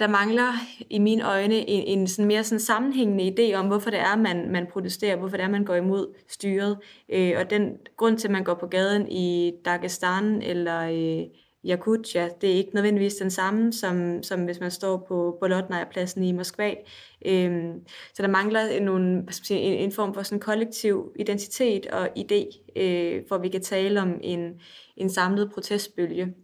der mangler i mine øjne en, en sådan mere sådan sammenhængende idé om, hvorfor det er, man, man protesterer, hvorfor det er, man går imod styret. Øh, og den grund til, at man går på gaden i Dagestan eller øh, Yakutia, det er ikke nødvendigvis den samme, som, som hvis man står på Bolotnaya-pladsen i Moskva. Øh, så der mangler nogle, hvad skal sige, en, en form for sådan kollektiv identitet og idé, øh, hvor vi kan tale om en, en samlet protestbølge.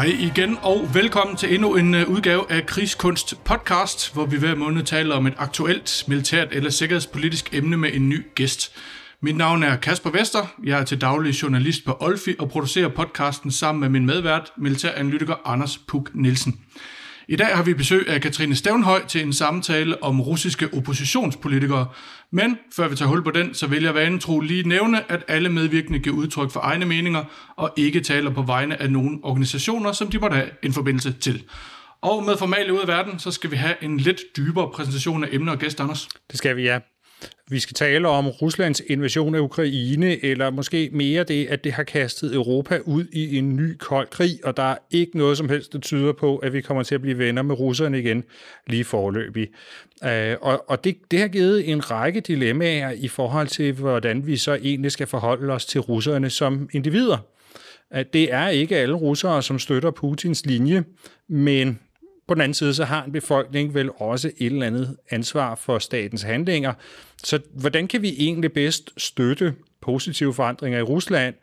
Hej igen og velkommen til endnu en øh, udgave af Krigskunst podcast, hvor vi hver måned taler om et aktuelt militært eller sikkerhedspolitisk emne med en ny gæst. Mit navn er Kasper Vester, jeg er til daglig journalist på Olfi og producerer podcasten sammen med min medvært, militæranalytiker Anders Puk Nielsen. I dag har vi besøg af Katrine Stævnhøj til en samtale om russiske oppositionspolitikere. Men før vi tager hul på den, så vil jeg vanen tro lige nævne, at alle medvirkende giver udtryk for egne meninger og ikke taler på vegne af nogen organisationer, som de måtte have en forbindelse til. Og med formale ud af verden, så skal vi have en lidt dybere præsentation af emner og gæster, Anders. Det skal vi, ja. Vi skal tale om Ruslands invasion af Ukraine, eller måske mere det, at det har kastet Europa ud i en ny kold krig, og der er ikke noget som helst, der tyder på, at vi kommer til at blive venner med russerne igen lige forløbig. Øh, og og det, det har givet en række dilemmaer i forhold til, hvordan vi så egentlig skal forholde os til russerne som individer. At det er ikke alle russere, som støtter Putins linje, men på den anden side, så har en befolkning vel også et eller andet ansvar for statens handlinger. Så hvordan kan vi egentlig bedst støtte positive forandringer i Rusland?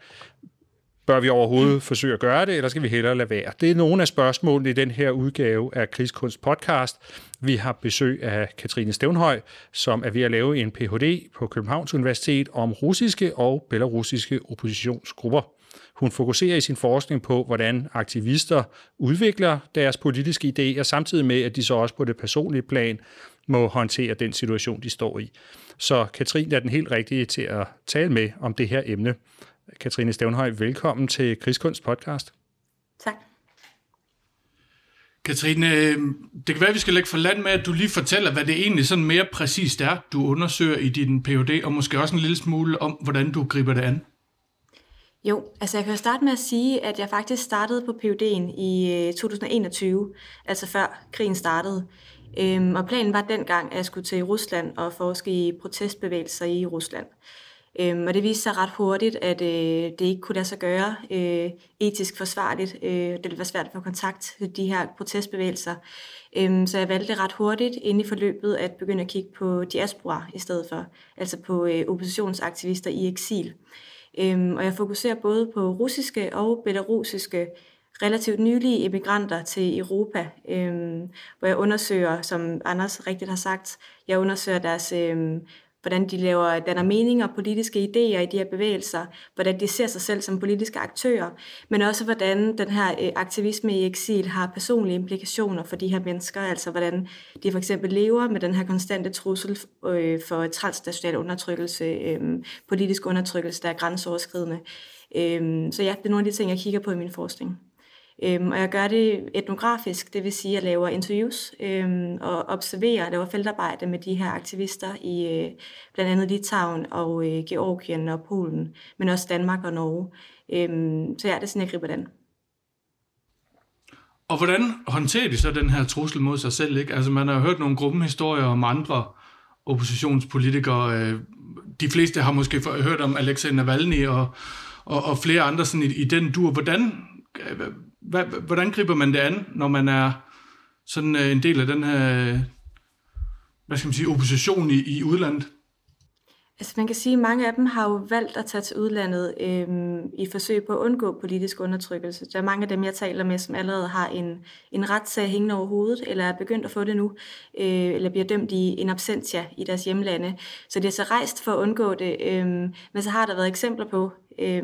Bør vi overhovedet forsøge at gøre det, eller skal vi hellere lade være? Det er nogle af spørgsmålene i den her udgave af Krigskunst podcast. Vi har besøg af Katrine Stevnhøj, som er ved at lave en Ph.D. på Københavns Universitet om russiske og belarusiske oppositionsgrupper. Hun fokuserer i sin forskning på, hvordan aktivister udvikler deres politiske idéer, samtidig med, at de så også på det personlige plan må håndtere den situation, de står i. Så Katrine er den helt rigtige til at tale med om det her emne. Katrine Stævnhøj, velkommen til Krigskunst podcast. Tak. Katrine, øh, det kan være, at vi skal lægge for land med, at du lige fortæller, hvad det egentlig sådan mere præcist er, du undersøger i din Ph.D., og måske også en lille smule om, hvordan du griber det an. Jo, altså jeg kan jo starte med at sige, at jeg faktisk startede på PUD'en i øh, 2021, altså før krigen startede. Øhm, og planen var dengang, at jeg skulle til Rusland og forske i protestbevægelser i Rusland. Øhm, og det viste sig ret hurtigt, at øh, det ikke kunne lade sig gøre øh, etisk forsvarligt. Øh, det ville være svært at få kontakt til de her protestbevægelser. Øhm, så jeg valgte ret hurtigt inde i forløbet at begynde at kigge på diaspora i stedet for, altså på øh, oppositionsaktivister i eksil. Øhm, og jeg fokuserer både på russiske og belarusiske relativt nylige emigranter til Europa, øhm, hvor jeg undersøger, som Anders rigtigt har sagt, jeg undersøger deres øhm, hvordan de laver, danner meninger, politiske idéer i de her bevægelser, hvordan de ser sig selv som politiske aktører, men også hvordan den her øh, aktivisme i eksil har personlige implikationer for de her mennesker, altså hvordan de for eksempel lever med den her konstante trussel øh, for transnational undertrykkelse, øh, politisk undertrykkelse, der er grænseoverskridende. Så ja, det er nogle af de ting, jeg kigger på i min forskning. Øhm, og jeg gør det etnografisk, det vil sige, at jeg laver interviews øhm, og observerer, laver feltarbejde med de her aktivister i øh, blandt andet Litauen og øh, Georgien og Polen, men også Danmark og Norge. Øhm, så ja, det er sådan, jeg griber den. Og hvordan håndterer de så den her trussel mod sig selv? Ikke? Altså man har hørt nogle gruppehistorier om andre oppositionspolitikere. Øh, de fleste har måske hørt om Alexei Navalny og, og, og flere andre sådan i, i den dur. Hvordan øh, hvad, hvordan griber man det an, når man er sådan øh, en del af den her, hvad skal man sige, opposition i, i udlandet? Altså man kan sige, at mange af dem har jo valgt at tage til udlandet øh, i forsøg på at undgå politisk undertrykkelse. Der er mange af dem, jeg taler med, som allerede har en, en retssag hængende over hovedet, eller er begyndt at få det nu, øh, eller bliver dømt i en absentia i deres hjemlande. Så det er så rejst for at undgå det, Øh, men så har der været eksempler på, øh,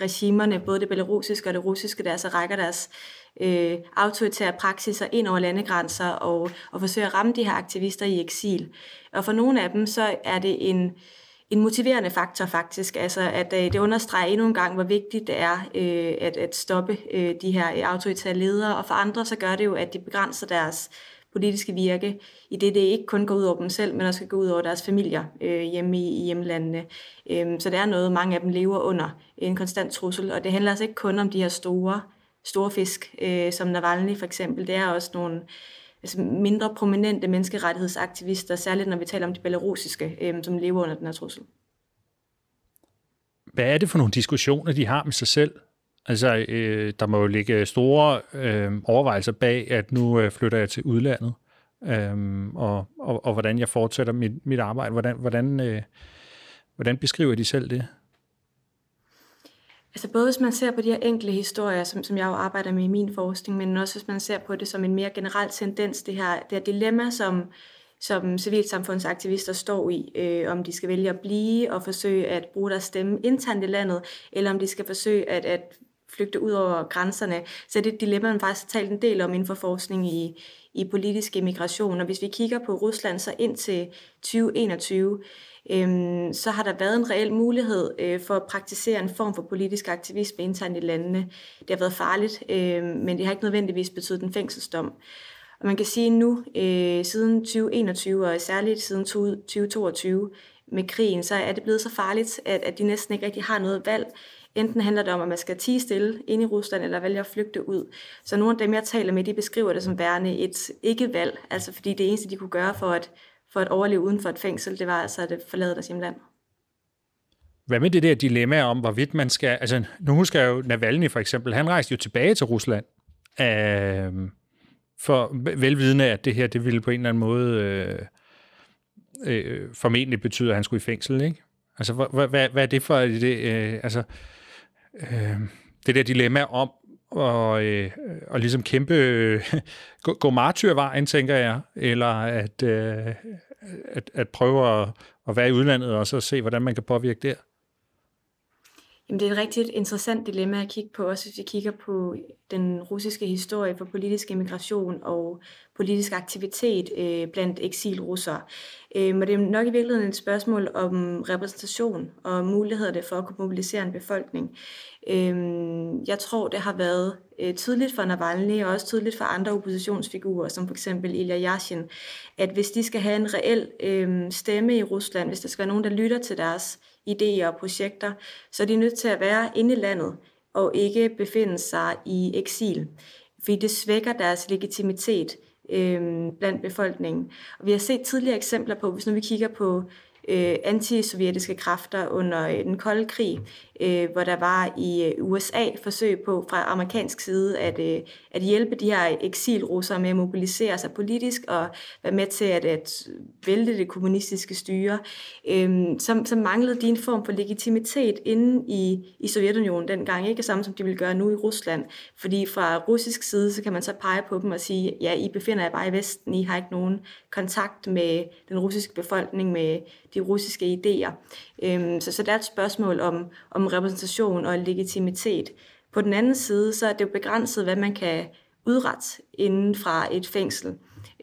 regimerne, både det belarusiske og det russiske, der så rækker deres øh, autoritære praksiser ind over landegrænser og, og forsøger at ramme de her aktivister i eksil. Og for nogle af dem, så er det en, en motiverende faktor faktisk, altså at øh, det understreger endnu en gang, hvor vigtigt det er øh, at, at stoppe øh, de her øh, autoritære ledere, og for andre så gør det jo, at de begrænser deres politiske virke, i det det ikke kun går ud over dem selv, men også går ud over deres familier øh, hjemme i, i hjemlandene. Øh, så det er noget, mange af dem lever under en konstant trussel, og det handler altså ikke kun om de her store, store fisk, øh, som Navalny for eksempel. Det er også nogle altså mindre prominente menneskerettighedsaktivister, særligt når vi taler om de belarusiske, øh, som lever under den her trussel. Hvad er det for nogle diskussioner, de har med sig selv? Altså, øh, der må jo ligge store øh, overvejelser bag, at nu øh, flytter jeg til udlandet, øh, og, og, og hvordan jeg fortsætter mit, mit arbejde. Hvordan, hvordan, øh, hvordan beskriver de selv det? Altså både hvis man ser på de her enkelte historier, som, som jeg jo arbejder med i min forskning, men også hvis man ser på det som en mere generel tendens, det her, det her dilemma, som, som civilsamfundsaktivister står i, øh, om de skal vælge at blive og forsøge at bruge deres stemme internt i landet, eller om de skal forsøge at, at flygte ud over grænserne. Så det er et dilemma, man faktisk har talt en del om inden for forskning i, i politisk immigration. Og hvis vi kigger på Rusland, så indtil 2021, øhm, så har der været en reel mulighed øh, for at praktisere en form for politisk aktivisme internt i landene. Det har været farligt, øh, men det har ikke nødvendigvis betydet en fængselsdom. Og man kan sige nu, øh, siden 2021, og særligt siden 2022 med krigen, så er det blevet så farligt, at, at de næsten ikke rigtig har noget valg. Enten handler det om, at man skal tige stille inde i Rusland, eller vælge at flygte ud. Så nogle af dem, jeg taler med, de beskriver det som værende et ikke-valg, altså fordi det eneste, de kunne gøre for at, for at overleve uden for et fængsel, det var altså at øh, forlade deres hjemland. Hvad med det der dilemma om, hvorvidt man skal... Altså, nu husker jeg jo Navalny for eksempel. Han rejste jo tilbage til Rusland. Øh, for velvidende, at det her, det ville på en eller anden måde øh, øh, formentlig betyde, at han skulle i fængsel, ikke? Altså, hvad, hvad, hvad er det for det, øh, altså, øh, det der dilemma om at, øh, og ligesom kæmpe, øh, gå, gå martyrvejen, tænker jeg, eller at, øh, at, at prøve at, at være i udlandet og så se, hvordan man kan påvirke der? Jamen, det er et rigtig interessant dilemma at kigge på, også hvis vi kigger på den russiske historie for politisk immigration og politisk aktivitet øh, blandt eksilrussere. Øh, og det er nok i virkeligheden et spørgsmål om repræsentation og mulighederne for at kunne mobilisere en befolkning. Øh, jeg tror, det har været øh, tydeligt for Navalny og også tydeligt for andre oppositionsfigurer, som for eksempel Ilya Yashin, at hvis de skal have en reel øh, stemme i Rusland, hvis der skal være nogen, der lytter til deres idéer og projekter, så er de nødt til at være inde i landet og ikke befinde sig i eksil, fordi det svækker deres legitimitet øh, blandt befolkningen. Og vi har set tidligere eksempler på, hvis nu vi kigger på øh, antisovjetiske kræfter under øh, den kolde krig, øh, hvor der var i øh, USA forsøg på fra amerikansk side at, øh, at hjælpe de her eksilrussere med at mobilisere sig politisk og være med til at, at vælte det kommunistiske styre, øh, som, som manglede de en form for legitimitet inde i, i Sovjetunionen dengang, ikke? Samme som de vil gøre nu i Rusland, fordi fra russisk side, så kan man så pege på dem og sige, ja, I befinder jer bare i Vesten, I har ikke nogen kontakt med den russiske befolkning, med de russiske idéer. Øhm, så, så det er et spørgsmål om, om repræsentation og legitimitet. På den anden side, så er det jo begrænset, hvad man kan udrette inden fra et fængsel.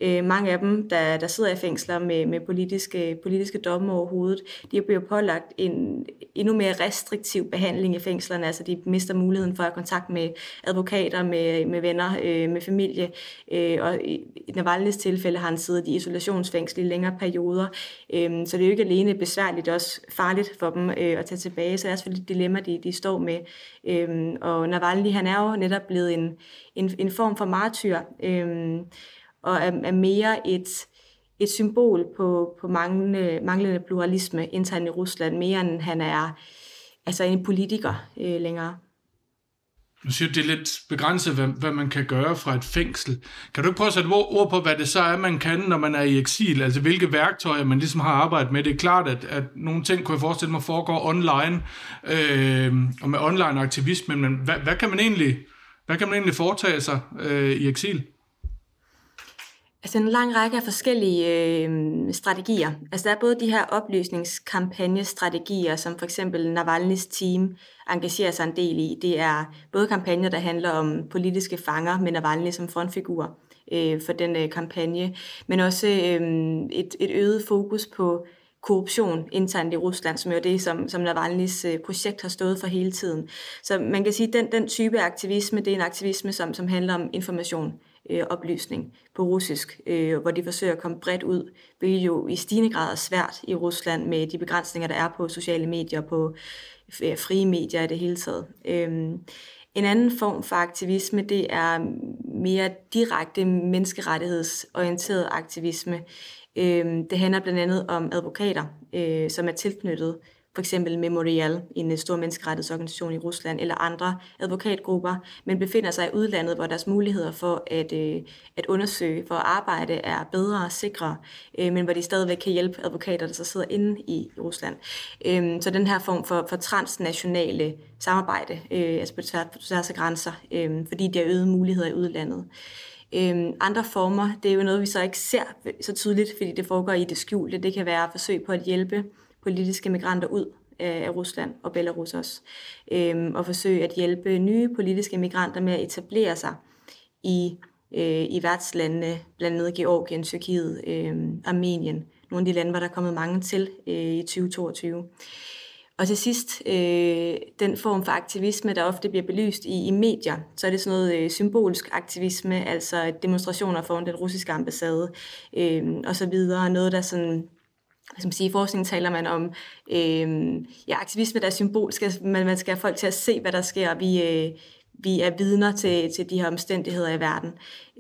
Øh, mange af dem, der, der sidder i fængsler med, med politiske, politiske domme over hovedet, de bliver pålagt en endnu mere restriktiv behandling i fængslerne, altså de mister muligheden for at have kontakt med advokater, med, med venner, øh, med familie, øh, og i, i Navalny's tilfælde har han siddet i isolationsfængsel i længere perioder, øh, så det er jo ikke alene besværligt, også farligt for dem øh, at tage tilbage, så det er selvfølgelig et dilemma, de, de står med, øh, og Navalny, han er jo netop blevet en, en, en form for martyr, øh, og er, er mere et, et symbol på, på manglende, manglende pluralisme internt i Rusland, mere end han er altså en politiker øh, længere. Nu siger, det er lidt begrænset, hvad, hvad man kan gøre fra et fængsel. Kan du ikke prøve at sætte ord på, hvad det så er, man kan, når man er i eksil? Altså, hvilke værktøjer man ligesom har arbejdet med? Det er klart, at, at nogle ting kunne jeg forestille mig foregår online, øh, og med online aktivisme, men hvad, hvad, kan man egentlig, hvad kan man egentlig foretage sig øh, i eksil? Altså en lang række af forskellige øh, strategier. Altså der er både de her oplysningskampagnestrategier, som for eksempel Navalny's team engagerer sig en del i. Det er både kampagner, der handler om politiske fanger med Navalny som frontfigur øh, for den øh, kampagne, men også øh, et, et øget fokus på korruption internt i Rusland, som jo er det, som, som Navalny's øh, projekt har stået for hele tiden. Så man kan sige, at den, den type aktivisme, det er en aktivisme, som, som handler om information, øh, oplysning på russisk, øh, hvor de forsøger at komme bredt ud, hvilket jo i stigende grad er svært i Rusland med de begrænsninger, der er på sociale medier, på øh, frie medier i det hele taget. Øh, en anden form for aktivisme, det er mere direkte menneskerettighedsorienteret aktivisme. Øh, det handler blandt andet om advokater, øh, som er tilknyttet for eksempel Memorial, en øh, stor menneskerettighedsorganisation i Rusland, eller andre advokatgrupper, men befinder sig i udlandet, hvor deres muligheder for at, øh, at undersøge, for at arbejde er bedre og sikre, øh, men hvor de stadigvæk kan hjælpe advokater, der så sidder inde i Rusland. Øh, så den her form for, for transnationale samarbejde, øh, altså på tværs, af grænser, øh, fordi de har øget muligheder i udlandet. Øhm, andre former, det er jo noget, vi så ikke ser så tydeligt, fordi det foregår i det skjulte. Det kan være forsøg på at hjælpe politiske migranter ud af Rusland og Belarus også, øhm, og forsøge at hjælpe nye politiske migranter med at etablere sig i, øh, i værtslandene, blandt andet Georgien, Tyrkiet, øh, Armenien, nogle af de lande, hvor der er kommet mange til øh, i 2022. Og til sidst, øh, den form for aktivisme, der ofte bliver belyst i, i medier, så er det sådan noget øh, symbolsk aktivisme, altså demonstrationer foran den russiske ambassade øh, og så videre. Noget, der sådan som siger, i forskningen taler man om øh, ja, aktivisme, der er symbolsk, men man skal have folk til at se, hvad der sker. Vi, øh, vi er vidner til, til de her omstændigheder i verden.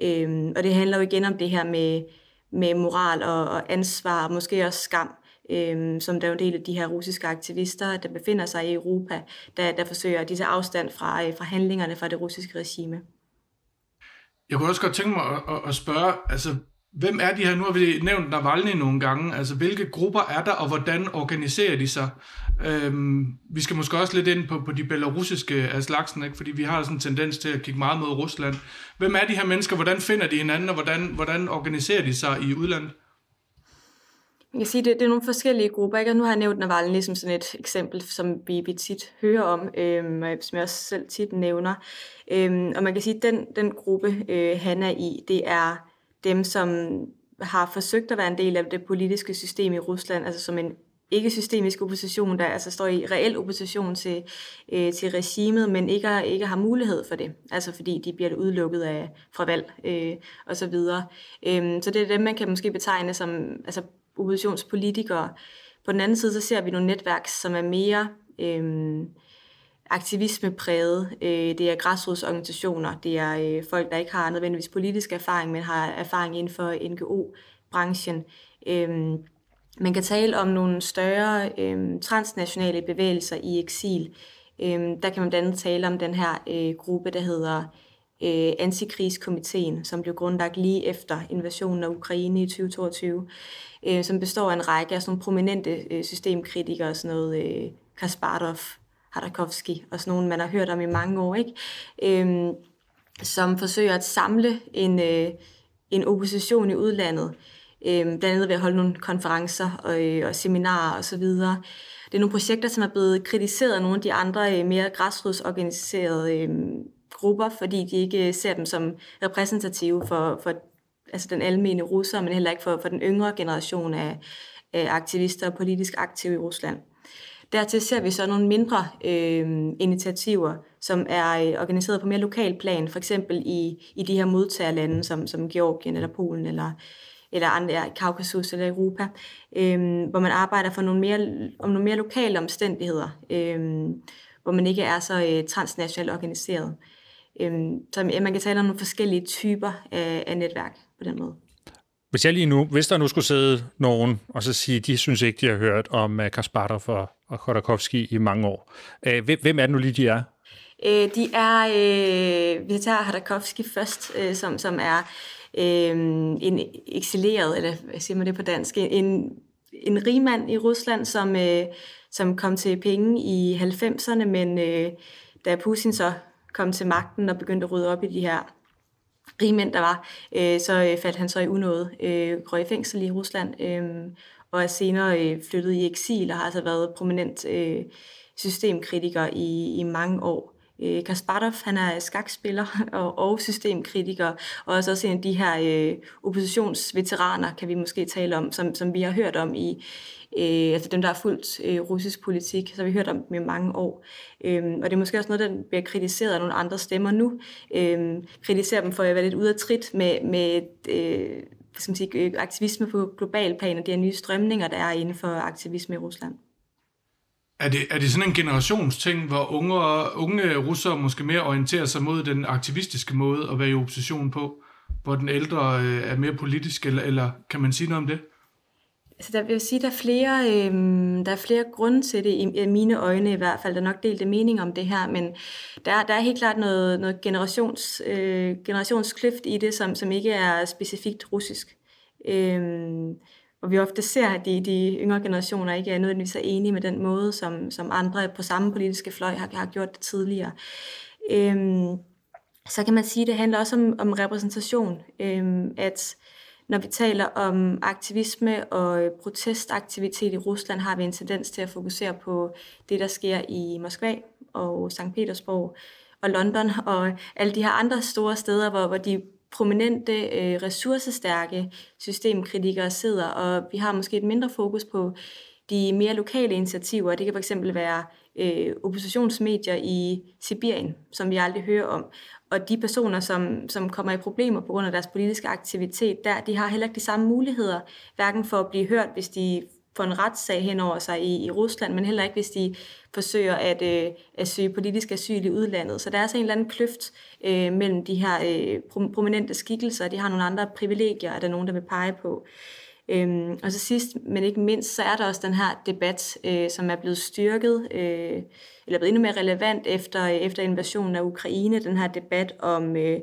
Øh, og det handler jo igen om det her med, med moral og, og ansvar, og måske også skam, øh, som der er en del af de her russiske aktivister, der befinder sig i Europa, der, der forsøger at tage afstand fra, øh, fra handlingerne fra det russiske regime. Jeg kunne også godt tænke mig at, at, at spørge, altså Hvem er de her? Nu har vi nævnt Navalny nogle gange. Altså, hvilke grupper er der, og hvordan organiserer de sig? Øhm, vi skal måske også lidt ind på, på de belarusiske af slagsen, ikke? fordi vi har sådan en tendens til at kigge meget mod Rusland. Hvem er de her mennesker? Hvordan finder de hinanden, og hvordan, hvordan organiserer de sig i udlandet? Jeg kan sige, det, det er nogle forskellige grupper. Ikke? Og nu har jeg nævnt Navalny som sådan et eksempel, som vi, vi tit hører om, øhm, som jeg også selv tit nævner. Øhm, og man kan sige, at den, den gruppe, øh, han er i, det er dem, som har forsøgt at være en del af det politiske system i Rusland, altså som en ikke-systemisk opposition, der altså står i reel opposition til, øh, til regimet, men ikke, ikke har mulighed for det, altså fordi de bliver udelukket af, fra valg øh, og så videre. Øhm, så det er dem, man kan måske betegne som altså oppositionspolitikere. På den anden side, så ser vi nogle netværk, som er mere... Øh, aktivismepræget. Øh, det er græsrodsorganisationer, det er øh, folk, der ikke har nødvendigvis politisk erfaring, men har erfaring inden for NGO-branchen. Øh, man kan tale om nogle større øh, transnationale bevægelser i eksil. Øh, der kan man blandt andet tale om den her øh, gruppe, der hedder Antikrigskomiteen, som blev grundlagt lige efter invasionen af Ukraine i 2022, som består af en række af sådan nogle prominente systemkritikere, sådan noget Kasparov, Harakovsky, og sådan nogen, man har hørt om i mange år, ikke? Øhm, som forsøger at samle en, øh, en opposition i udlandet, øh, blandt andet ved at holde nogle konferencer og, øh, og seminarer osv. Det er nogle projekter, som er blevet kritiseret af nogle af de andre øh, mere græsrodsorganiserede øh, grupper, fordi de ikke øh, ser dem som repræsentative for, for altså den almene russer, men heller ikke for, for den yngre generation af, af aktivister og politisk aktive i Rusland. Dertil ser vi så nogle mindre øh, initiativer, som er øh, organiseret på mere lokal plan, for eksempel i, i de her modtagerlande, som, som Georgien eller Polen eller, eller andre ja, Kaukasus eller Europa, øh, hvor man arbejder for nogle mere, om nogle mere lokale omstændigheder, øh, hvor man ikke er så øh, transnationalt organiseret. Øh, så man kan tale om nogle forskellige typer af, af netværk på den måde. Hvis jeg lige nu, hvis der nu skulle sidde nogen, og så sige, de synes ikke, de har hørt om øh, Kasparov og, og Khodorkovsky i mange år. Øh, hvem, hvem er det nu lige, de er? Øh, de er, øh, vi tager Khodorkovsky først, øh, som, som er øh, en eksileret, eller hvad siger man det på dansk, en, en rigmand i Rusland, som, øh, som kom til penge i 90'erne, men øh, da Putin så kom til magten og begyndte at rydde op i de her rigmænd, der var, øh, så øh, faldt han så i unåde, øh, røg i fængsel i Rusland, øh, og er senere øh, flyttet i eksil og har altså været prominent øh, systemkritiker i, i mange år. Øh, Kasparov, han er skakspiller og, og systemkritiker, og også, også en af de her øh, oppositionsveteraner, kan vi måske tale om, som, som vi har hørt om i, øh, altså dem, der har fulgt øh, russisk politik, så har vi hørt om dem i mange år. Øh, og det er måske også noget, der bliver kritiseret af nogle andre stemmer nu. Øh, kritiserer dem for at være lidt ude af trit med, med øh, skal man sige, øh, aktivisme på global plan og de her nye strømninger, der er inden for aktivisme i Rusland. Er det, er det sådan en generationsting, hvor unge, unge russere måske mere orienterer sig mod den aktivistiske måde at være i opposition på, hvor den ældre øh, er mere politisk, eller, eller kan man sige noget om det? Altså, der vil jeg sige, der er flere, øh, der er flere grunde til det, i, i mine øjne i hvert fald. Der er nok delte mening om det her, men der, der er helt klart noget, noget generations, øh, generationskløft i det, som, som ikke er specifikt russisk. Øh, og vi ofte ser, at de, de yngre generationer ikke er nødvendigvis er enige med den måde, som, som andre på samme politiske fløj har, har gjort det tidligere. Øh, så kan man sige, at det handler også om, om repræsentation. Øh, at når vi taler om aktivisme og øh, protestaktivitet i Rusland, har vi en tendens til at fokusere på det, der sker i Moskva og St. Petersborg og London og alle de her andre store steder, hvor, hvor de prominente, øh, ressourcestærke systemkritikere sidder, og vi har måske et mindre fokus på de mere lokale initiativer. Det kan fx være øh, oppositionsmedier i Sibirien, som vi aldrig hører om. Og de personer, som, som kommer i problemer på grund af deres politiske aktivitet der, de har heller ikke de samme muligheder, hverken for at blive hørt, hvis de får en retssag hen over sig i, i Rusland, men heller ikke, hvis de forsøger at, øh, at søge politisk asyl i udlandet. Så der er altså en eller anden kløft øh, mellem de her øh, prominente skikkelser, de har nogle andre privilegier, er der nogen, der vil pege på. Øhm, og så sidst, men ikke mindst, så er der også den her debat, øh, som er blevet styrket, øh, eller blevet endnu mere relevant efter, øh, efter invasionen af Ukraine, den her debat om øh,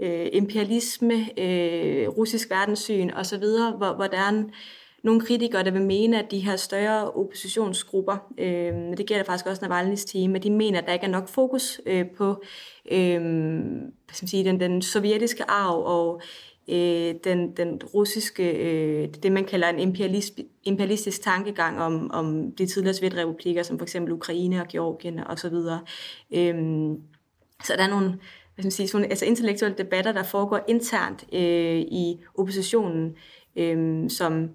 øh, imperialisme, øh, russisk verdenssyn osv., hvor, hvor der er en, nogle kritikere, der vil mene, at de her større oppositionsgrupper, øh, det gælder faktisk også Navalny's team, at de mener, at der ikke er nok fokus øh, på øh, hvad skal man sige, den, den sovjetiske arv og øh, den, den russiske, øh, det man kalder en imperialist, imperialistisk tankegang om, om de tidligere sovjetrepublikker, som for eksempel Ukraine og Georgien og så videre. Øh, så der er nogle hvad skal man sige, sådan, altså intellektuelle debatter, der foregår internt øh, i oppositionen, øh, som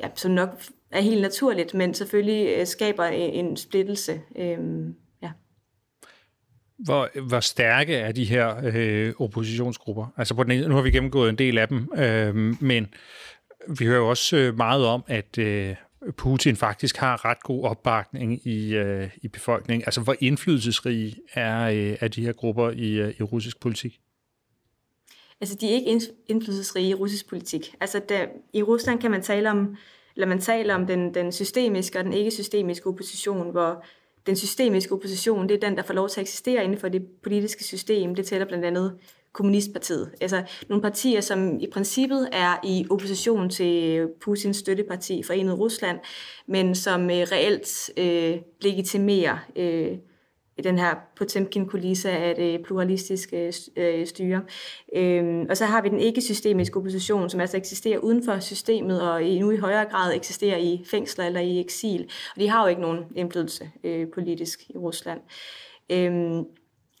ja, som nok er helt naturligt, men selvfølgelig øh, skaber en, en splittelse. Øh. Hvor, hvor stærke er de her øh, oppositionsgrupper? Altså på den ene, nu har vi gennemgået en del af dem, øh, men vi hører jo også øh, meget om, at øh, Putin faktisk har ret god opbakning i, øh, i befolkningen. Altså hvor indflydelsesrige er, øh, er de her grupper i, øh, i russisk politik? Altså, de er ikke indflydelsesrige i russisk politik. Altså, der, i Rusland kan man tale om, eller man taler om den, den systemiske og den ikke-systemiske opposition, hvor den systemiske opposition, det er den, der får lov til at eksistere inden for det politiske system. Det tæller blandt andet Kommunistpartiet. Altså nogle partier, som i princippet er i opposition til Putins støtteparti, Forenet Rusland, men som øh, reelt øh, legitimerer øh, i den her Potemkin-kulisse af det pluralistiske øh, styre. Øhm, og så har vi den ikke-systemiske opposition, som altså eksisterer uden for systemet, og i nu i højere grad eksisterer i fængsler eller i eksil. Og de har jo ikke nogen indflydelse øh, politisk i Rusland. Øhm,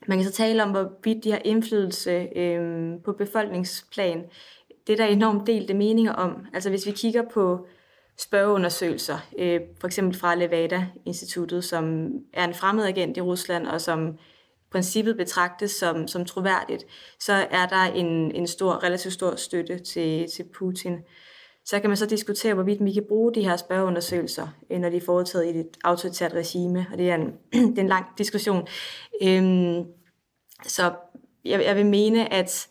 man kan så tale om, hvorvidt de har indflydelse øhm, på befolkningsplan. Det er der enormt delte meninger om. Altså hvis vi kigger på spørgeundersøgelser, øh, for eksempel fra Levada-instituttet, som er en fremmed agent i Rusland, og som princippet betragtes som, som troværdigt, så er der en, en stor, relativt stor støtte til, til Putin. Så kan man så diskutere, hvorvidt vi kan bruge de her spørgeundersøgelser, øh, når de er foretaget i et autoritært regime, og det er en, det er en lang diskussion. Øhm, så jeg, jeg vil mene, at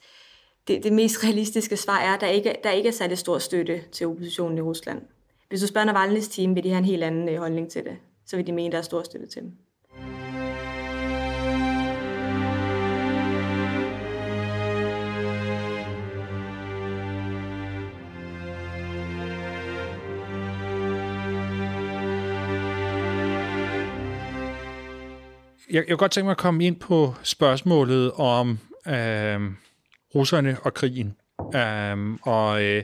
det, det mest realistiske svar er, at der ikke, der ikke er særlig stor støtte til oppositionen i Rusland. Hvis du spørger Navalny's team, vil de have en helt anden øh, holdning til det. Så vil de mene, der er stor støtte til dem. Jeg, jeg kunne godt tænke mig at komme ind på spørgsmålet om øh, russerne og krigen. Øh, og øh,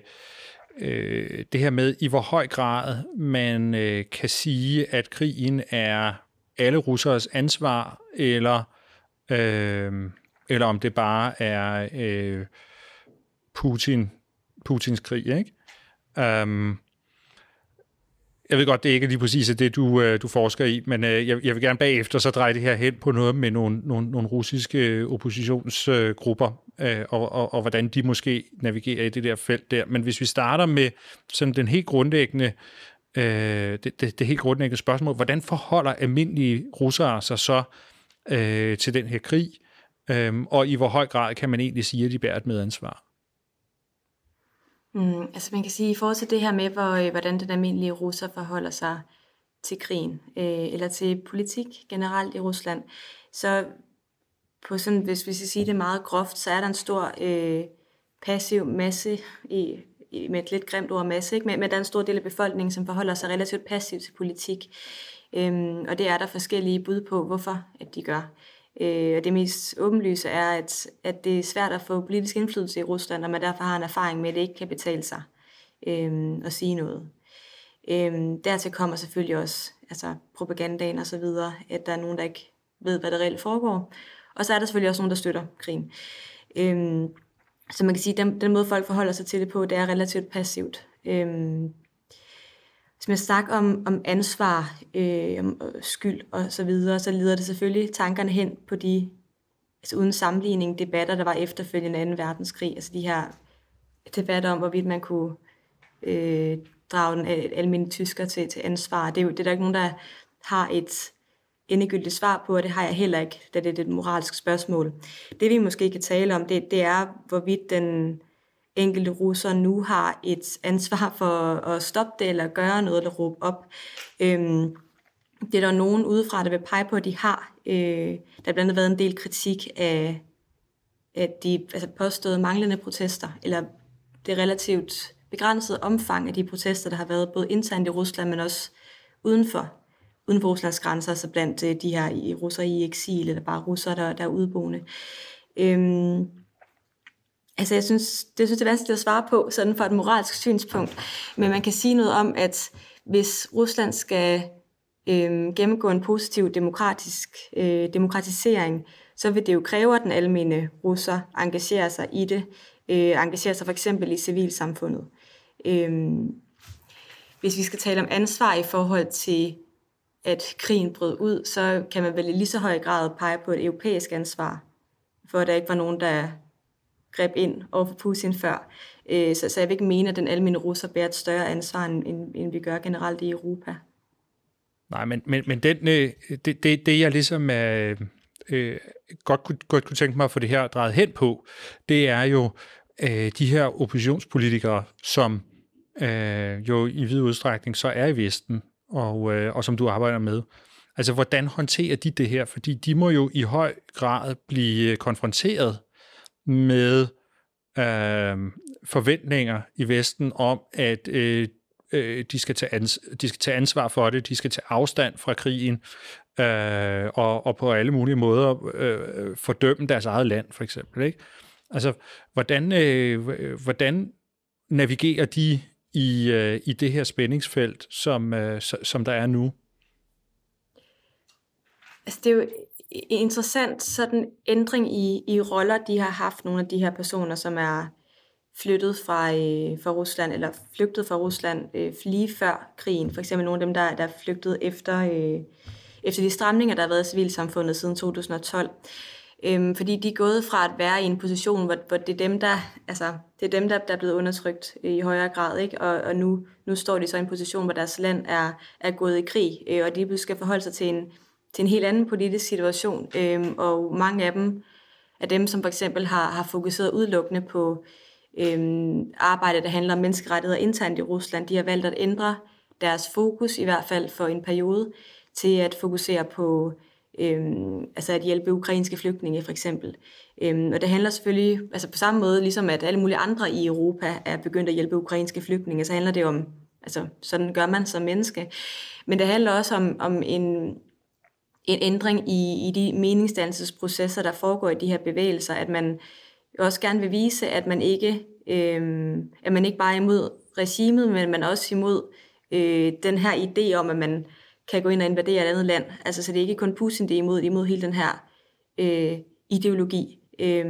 øh, det her med, i hvor høj grad man øh, kan sige, at krigen er alle russeres ansvar, eller øh, eller om det bare er øh, Putin, Putins krig, ikke? Um, jeg ved godt, det ikke er lige præcis det, du, øh, du forsker i, men øh, jeg, jeg vil gerne bagefter så dreje det her hen på noget med nogle, nogle, nogle russiske øh, oppositionsgrupper, øh, og, og, og hvordan de måske navigerer i det der felt der. Men hvis vi starter med sådan den helt grundlæggende øh, det, det, det helt grundlæggende spørgsmål, hvordan forholder almindelige russere sig så øh, til den her krig, øh, og i hvor høj grad kan man egentlig sige, at de bærer et medansvar? Mm, altså man kan sige, i forhold til det her med, hvor, øh, hvordan den almindelige russer forholder sig til krigen, øh, eller til politik generelt i Rusland, så på sådan, hvis vi skal sige det meget groft, så er der en stor øh, passiv masse, i, i, med et lidt grimt ord masse, ikke? Men, men der er en stor del af befolkningen, som forholder sig relativt passivt til politik. Øhm, og det er der forskellige bud på, hvorfor at de gør. Øh, og det mest åbenlyse er, at, at det er svært at få politisk indflydelse i Rusland, og man derfor har en erfaring med, at det ikke kan betale sig øh, at sige noget. Øh, dertil kommer selvfølgelig også altså propagandaen og så videre, at der er nogen, der ikke ved, hvad der reelt foregår. Og så er der selvfølgelig også nogen, der støtter krigen. Øhm, så man kan sige, at den, den måde, folk forholder sig til det på, det er relativt passivt. Øhm, hvis man snakker om, om ansvar, øh, om øh, skyld og så videre, så leder det selvfølgelig tankerne hen på de, altså uden sammenligning, debatter, der var efterfølgende 2. verdenskrig. Altså de her debatter om, hvorvidt man kunne øh, drage den almindelige tysker til, til ansvar. Det er jo det er der ikke nogen, der har et endegyldigt svar på, og det har jeg heller ikke, da det er et moralsk spørgsmål. Det vi måske kan tale om, det, det er, hvorvidt den enkelte russer nu har et ansvar for at stoppe det, eller gøre noget, eller råbe op. Øhm, det er der nogen udefra, der vil pege på, at de har. Øh, der har blandt andet været en del kritik af at de altså påståede manglende protester, eller det relativt begrænsede omfang af de protester, der har været både internt i Rusland, men også udenfor, uden for Ruslands grænser, altså blandt øh, de her russere i eksil, eller bare russere, der, der er udboende. Øhm, Altså jeg synes, det synes det er vanskeligt at svare på, sådan fra et moralsk synspunkt. Men man kan sige noget om, at hvis Rusland skal øh, gennemgå en positiv demokratisk øh, demokratisering, så vil det jo kræve, at den almindelige russer engagerer sig i det, øh, engagerer sig for eksempel i civilsamfundet. Øh, hvis vi skal tale om ansvar i forhold til, at krigen brød ud, så kan man vel i lige så høj grad pege på et europæisk ansvar, for at der ikke var nogen, der greb ind over for Putin før. Øh, så, så jeg vil ikke mene, at den almindelige russer bærer et større ansvar, end, end vi gør generelt i Europa. Nej, men, men, men den, øh, det, det, det jeg ligesom øh, øh, godt, kunne, godt kunne tænke mig at få det her drejet hen på, det er jo øh, de her oppositionspolitikere, som øh, jo i vid udstrækning så er i Vesten, og, øh, og som du arbejder med. Altså, hvordan håndterer de det her? Fordi de må jo i høj grad blive konfronteret med øh, forventninger i Vesten om, at øh, øh, de, skal tage ans- de skal tage ansvar for det, de skal tage afstand fra krigen, øh, og, og på alle mulige måder øh, fordømme deres eget land, for eksempel. Ikke? Altså, hvordan, øh, hvordan navigerer de i, øh, i det her spændingsfelt, som, øh, som der er nu? Altså, det er jo interessant sådan ændring i, i roller, de har haft, nogle af de her personer, som er flyttet fra, øh, fra Rusland, eller flygtet fra Rusland øh, lige før krigen. For eksempel nogle af dem, der, der er flygtet efter, øh, efter de stramninger, der har været i civilsamfundet siden 2012. Øhm, fordi de er gået fra at være i en position, hvor, hvor det er dem, der, altså, det er dem, der, der er blevet undertrykt i højere grad, ikke? Og, og nu, nu står de så i en position, hvor deres land er, er gået i krig, øh, og de skal forholde sig til en, til en helt anden politisk situation, øhm, og mange af dem af dem, som for eksempel har, har fokuseret udelukkende på øhm, arbejde, der handler om menneskerettigheder internt i Rusland. De har valgt at ændre deres fokus, i hvert fald for en periode, til at fokusere på øhm, altså at hjælpe ukrainske flygtninge for eksempel. Øhm, og det handler selvfølgelig, altså på samme måde, ligesom at alle mulige andre i Europa er begyndt at hjælpe ukrainske flygtninge, så handler det om, altså sådan gør man som menneske. Men det handler også om, om en, en ændring i, i de meningsdannelsesprocesser, der foregår i de her bevægelser, at man også gerne vil vise, at man ikke, øh, at man ikke bare er imod regimet, men man er også imod øh, den her idé om, at man kan gå ind og invadere et andet land. Altså, så det er ikke kun Putin, det er imod, det er imod hele den her øh, ideologi. Øh,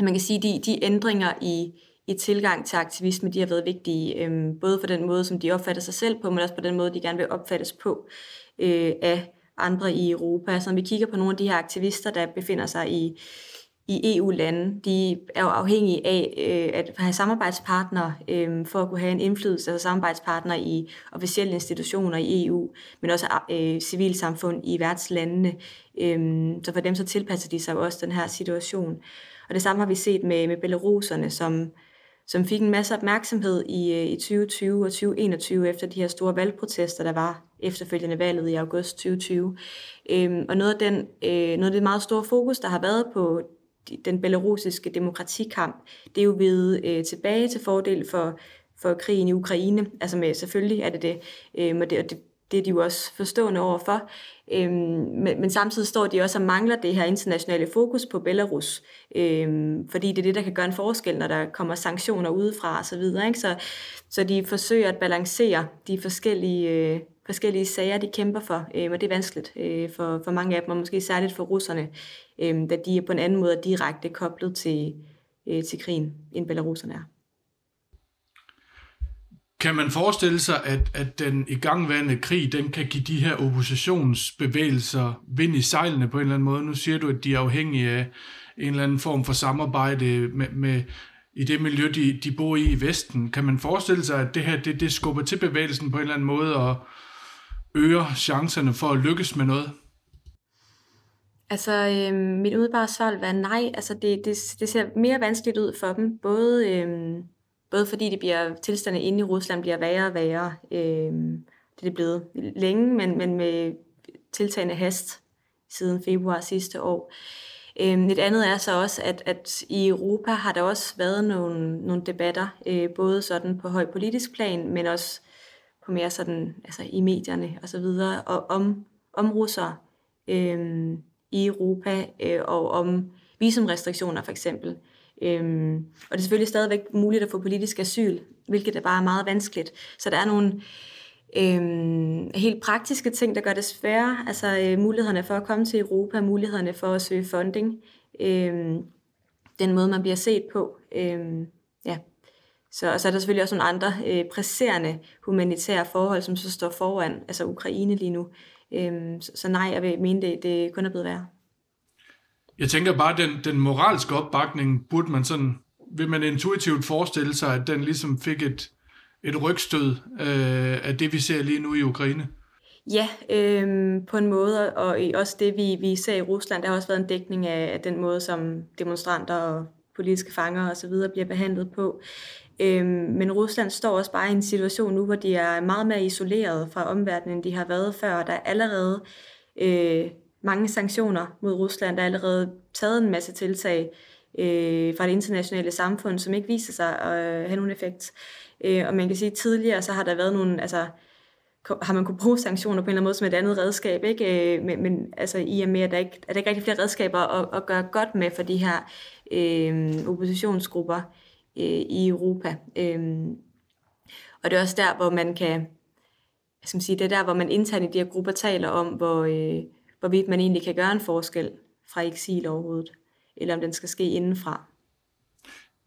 man kan sige, de, de ændringer i, i tilgang til aktivisme, de har været vigtige, øh, både for den måde, som de opfatter sig selv på, men også på den måde, de gerne vil opfattes på øh, af andre i Europa. Så når vi kigger på nogle af de her aktivister, der befinder sig i, i EU-lande, de er jo afhængige af øh, at have samarbejdspartnere øh, for at kunne have en indflydelse, altså samarbejdspartnere i officielle institutioner i EU, men også øh, civilsamfund i værtslandene. Øh, så for dem så tilpasser de sig jo også den her situation. Og det samme har vi set med, med belaruserne, som, som fik en masse opmærksomhed i, øh, i 2020 og 2021 efter de her store valgprotester, der var efterfølgende valget i august 2020. Øhm, og noget af, den, øh, noget af det meget store fokus, der har været på den belarusiske demokratikamp, det er jo ved øh, tilbage til fordel for, for krigen i Ukraine. Altså med, selvfølgelig er det det, øh, og det, og det, det er de jo også forstående overfor. Øhm, men, men samtidig står de også og mangler det her internationale fokus på Belarus, øhm, fordi det er det, der kan gøre en forskel, når der kommer sanktioner udefra osv. Så, videre, ikke? så, så de forsøger at balancere de forskellige, øh, forskellige sager, de kæmper for, øh, og det er vanskeligt øh, for, for mange af dem, og måske særligt for russerne, øh, da de er på en anden måde direkte koblet til, øh, til krigen, end belaruserne er. Kan man forestille sig, at, at den igangværende krig, den kan give de her oppositionsbevægelser vind i sejlene på en eller anden måde? Nu siger du, at de er afhængige af en eller anden form for samarbejde med, med i det miljø, de, de bor i i Vesten. Kan man forestille sig, at det her det, det skubber til bevægelsen på en eller anden måde og øger chancerne for at lykkes med noget? Altså, øh, mit udebare svar vil være nej. Altså, det, det, det ser mere vanskeligt ud for dem, både... Øh, Både fordi det bliver, tilstanden inde i Rusland bliver værre og værre. Øh, det er blevet længe, men, men med tiltagende hast siden februar sidste år. Øh, et andet er så også, at, at i Europa har der også været nogle, nogle debatter, øh, både sådan på høj politisk plan, men også på mere sådan, altså i medierne og så videre, og om, om russere øh, i Europa, øh, og om visumrestriktioner for eksempel. Øhm, og det er selvfølgelig stadigvæk muligt at få politisk asyl, hvilket er bare meget vanskeligt. Så der er nogle øhm, helt praktiske ting, der gør det sværere. Altså øh, mulighederne for at komme til Europa, mulighederne for at søge funding, øhm, den måde, man bliver set på. Øhm, ja. Så, og så er der selvfølgelig også nogle andre øh, presserende humanitære forhold, som så står foran, altså Ukraine lige nu. Øhm, så, så nej, jeg vil mene, det, det kun er blevet værre. Jeg tænker bare, den, den moralske opbakning, burde man sådan, vil man intuitivt forestille sig, at den ligesom fik et, et rygstød øh, af det, vi ser lige nu i Ukraine? Ja, øh, på en måde, og også det, vi, vi ser i Rusland, der har også været en dækning af, af den måde, som demonstranter og politiske fanger osv. bliver behandlet på. Øhm, men Rusland står også bare i en situation nu, hvor de er meget mere isoleret fra omverdenen, end de har været før, der er allerede øh, mange sanktioner mod Rusland. Der er allerede taget en masse tiltag øh, fra det internationale samfund, som ikke viser sig at øh, have nogen effekt. Øh, og man kan sige, at tidligere så har der været nogle, altså, har man kunne bruge sanktioner på en eller anden måde som et andet redskab, ikke? Øh, men, men altså, i og med, at der ikke, at der ikke rigtig flere redskaber at, at gøre godt med for de her øh, oppositionsgrupper øh, i Europa. Øh, og det er også der, hvor man kan, skal sige, det er der, hvor man internt i de her grupper taler om, hvor, øh, hvorvidt man egentlig kan gøre en forskel fra eksil overhovedet, eller om den skal ske indenfra.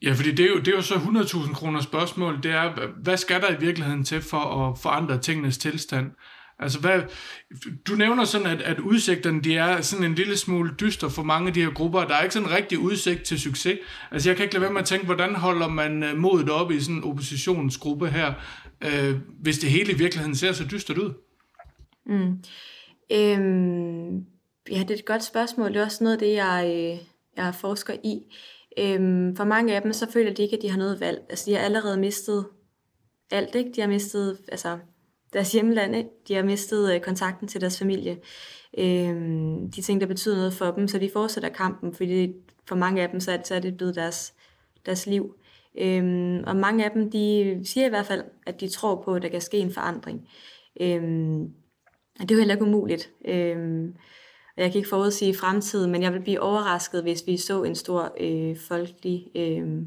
Ja, fordi det er jo, det er jo så 100.000 kroner spørgsmål. Det er, hvad skal der i virkeligheden til for at forandre tingenes tilstand? Altså, hvad, du nævner sådan, at, at udsigterne de er sådan en lille smule dyster for mange af de her grupper. Der er ikke sådan en rigtig udsigt til succes. Altså, jeg kan ikke lade være med at tænke, hvordan holder man øh, modet op i sådan en oppositionsgruppe her, øh, hvis det hele i virkeligheden ser så dystert ud? Mm. Øhm, ja, det er et godt spørgsmål. Det er også noget af det, jeg, øh, jeg forsker i. Øhm, for mange af dem, så føler de ikke, at de har noget valg. Altså, de har allerede mistet alt, ikke? De har mistet altså, deres hjemland. De har mistet øh, kontakten til deres familie. Øhm, de ting, der betyder noget for dem, så de fortsætter kampen, fordi for mange af dem, så er det, blevet deres, deres liv. Øhm, og mange af dem, de siger i hvert fald, at de tror på, at der kan ske en forandring. Øhm, det er jo heller ikke umuligt. Øhm, jeg kan ikke forudsige fremtiden, men jeg vil blive overrasket, hvis vi så en stor øh, folkelig øh,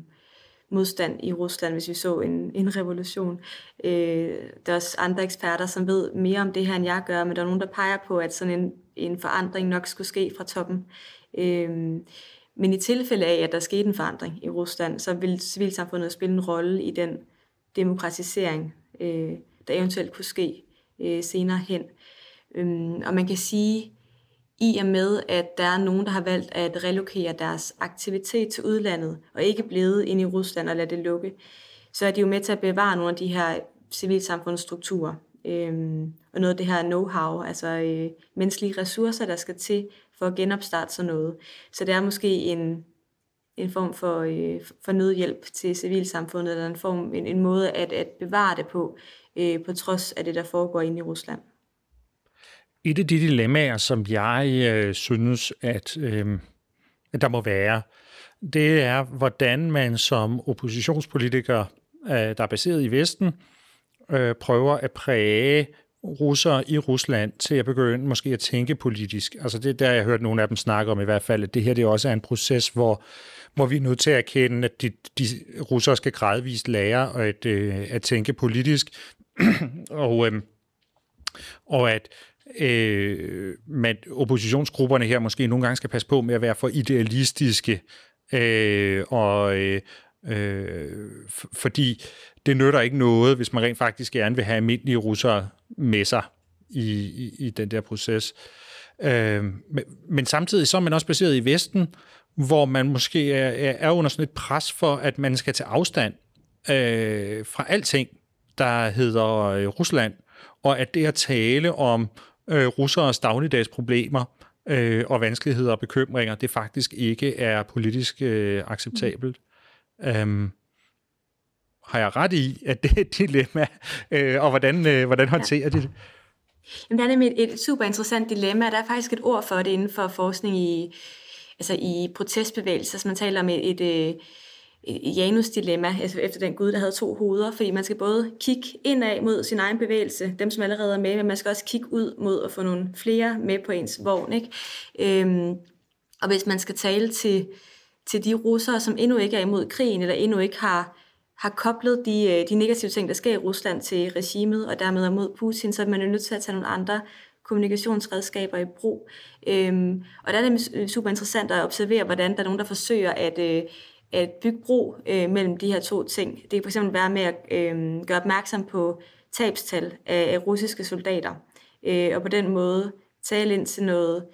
modstand i Rusland, hvis vi så en, en revolution. Øh, der er også andre eksperter, som ved mere om det her, end jeg gør, men der er nogen, der peger på, at sådan en, en forandring nok skulle ske fra toppen. Øh, men i tilfælde af, at der skete en forandring i Rusland, så vil civilsamfundet spille en rolle i den demokratisering, øh, der eventuelt kunne ske øh, senere hen. Øhm, og man kan sige, i og med, at der er nogen, der har valgt at relokere deres aktivitet til udlandet, og ikke blevet ind i Rusland og lade det lukke, så er de jo med til at bevare nogle af de her civilsamfundsstrukturer, øhm, og noget af det her know-how, altså øh, menneskelige ressourcer, der skal til for at genopstarte sådan noget. Så det er måske en, en form for, øh, for nødhjælp til civilsamfundet, eller en, form, en, en måde at, at bevare det på, øh, på trods af det, der foregår inde i Rusland. Et af de dilemmaer, som jeg øh, synes, at, øh, at der må være, det er, hvordan man som oppositionspolitiker, øh, der er baseret i Vesten, øh, prøver at præge russere i Rusland til at begynde måske at tænke politisk. Altså det er der, jeg har hørt nogle af dem snakke om i hvert fald, at det her det også er en proces, hvor, hvor vi er nødt til at erkende, at de, de russere skal gradvist lære at, øh, at tænke politisk, og, øh, og at øh, man, oppositionsgrupperne her måske nogle gange skal passe på med at være for idealistiske, øh, og øh, øh, fordi det nytter ikke noget, hvis man rent faktisk gerne vil have almindelige russere med sig i, i, i den der proces. Øh, men, men samtidig så er man også baseret i Vesten, hvor man måske er, er under sådan et pres for, at man skal tage afstand øh, fra alting, der hedder øh, Rusland, og at det at tale om øh, russeres dagligdags problemer øh, og vanskeligheder og bekymringer, det faktisk ikke er politisk øh, acceptabelt. Mm. Øhm, har jeg ret i, at det er et dilemma, øh, og hvordan, øh, hvordan håndterer ja. de det? Jamen, det er nemlig et, et super interessant dilemma. Der er faktisk et ord for det inden for forskning i, altså i protestbevægelser, så man taler om et, et, et Janus-dilemma, altså efter den gud, der havde to hoveder, fordi man skal både kigge indad mod sin egen bevægelse, dem som allerede er med, men man skal også kigge ud mod at få nogle flere med på ens vogn. Ikke? Øhm, og hvis man skal tale til, til de russere, som endnu ikke er imod krigen, eller endnu ikke har har koblet de, øh, de negative ting, der sker i Rusland til regimet, og dermed er mod Putin, så er man jo nødt til at tage nogle andre kommunikationsredskaber i brug. Øhm, og der er det super interessant at observere, hvordan der er nogen, der forsøger at, øh, Øh, at bygge bro øh, mellem de her to ting. Det kan fx være med at øh, gøre opmærksom på tabstal af, af russiske soldater, øh, og på den måde tale ind til noget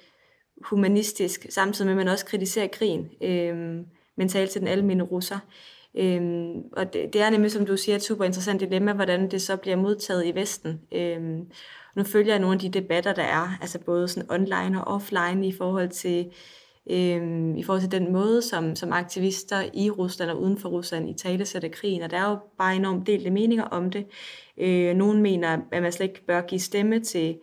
humanistisk, samtidig med at man også kritiserer krigen, øh, men tale til den almindelige russer. Øhm, og det, det er nemlig, som du siger, et super interessant dilemma, hvordan det så bliver modtaget i Vesten. Øhm, nu følger jeg nogle af de debatter, der er, altså både sådan online og offline i forhold til, øhm, i forhold til den måde, som, som aktivister i Rusland og uden for Rusland i tale sætter krigen, og der er jo bare enormt delte meninger om det. Øh, nogle mener, at man slet ikke bør give stemme til,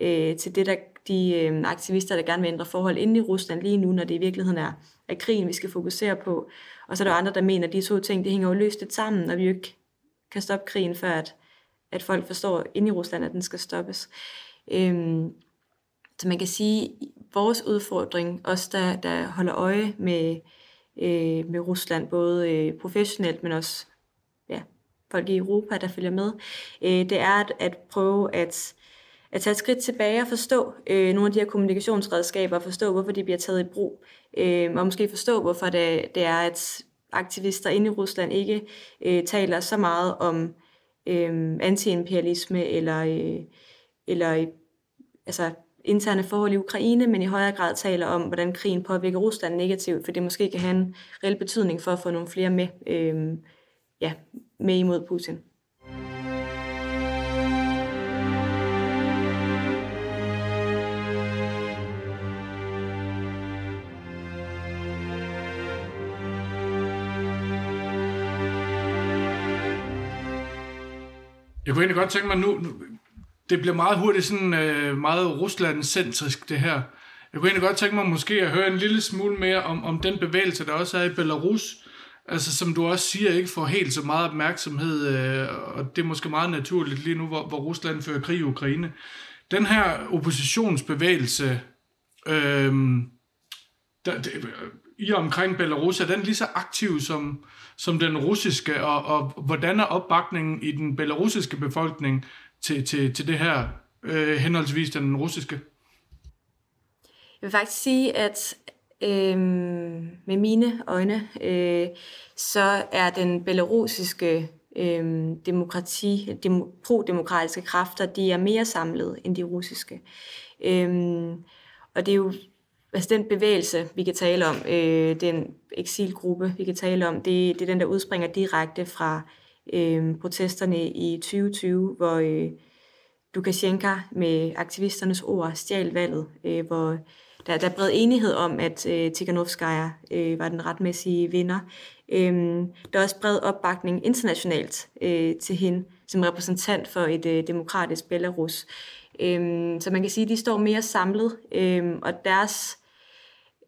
øh, til det, der de øh, aktivister, der gerne vil ændre forhold inde i Rusland lige nu, når det i virkeligheden er, er krigen, vi skal fokusere på. Og så er der andre, der mener, at de to ting, det hænger jo løst lidt sammen, og vi jo ikke kan stoppe krigen, før at, at folk forstår inde i Rusland, at den skal stoppes. Øhm, så man kan sige, vores udfordring, os der, der holder øje med, øh, med Rusland, både øh, professionelt, men også ja, folk i Europa, der følger med, øh, det er at, at prøve at at tage et skridt tilbage og forstå øh, nogle af de her kommunikationsredskaber, og forstå, hvorfor de bliver taget i brug, øh, og måske forstå, hvorfor det, det er, at aktivister inde i Rusland ikke øh, taler så meget om øh, antiimperialisme eller, øh, eller altså interne forhold i Ukraine, men i højere grad taler om, hvordan krigen påvirker Rusland negativt, for det måske kan have en reel betydning for at få nogle flere med, øh, ja, med imod Putin. Jeg kunne egentlig godt tænke mig nu, nu det bliver meget hurtigt sådan øh, meget Rusland-centrisk det her. Jeg kunne egentlig godt tænke mig måske at høre en lille smule mere om, om den bevægelse, der også er i Belarus, altså som du også siger, ikke får helt så meget opmærksomhed, øh, og det er måske meget naturligt lige nu, hvor, hvor Rusland fører krig i Ukraine. Den her oppositionsbevægelse, øh, der, det, i omkring Belarus, er den lige så aktiv som, som den russiske, og, og hvordan er opbakningen i den belarusiske befolkning til, til, til det her, øh, henholdsvis den russiske? Jeg vil faktisk sige, at øh, med mine øjne, øh, så er den belarusiske øh, demokrati, dem, pro-demokratiske kræfter, de er mere samlet end de russiske. Øh, og det er jo altså den bevægelse, vi kan tale om, øh, den eksilgruppe, vi kan tale om, det, det er den, der udspringer direkte fra øh, protesterne i 2020, hvor øh, Lukashenka med aktivisternes ord stjal valget, øh, hvor der, der er bred enighed om, at øh, Tikhanovskaya øh, var den retmæssige vinder. Øh, der er også bred opbakning internationalt øh, til hende som repræsentant for et øh, demokratisk Belarus. Øh, så man kan sige, at de står mere samlet, øh, og deres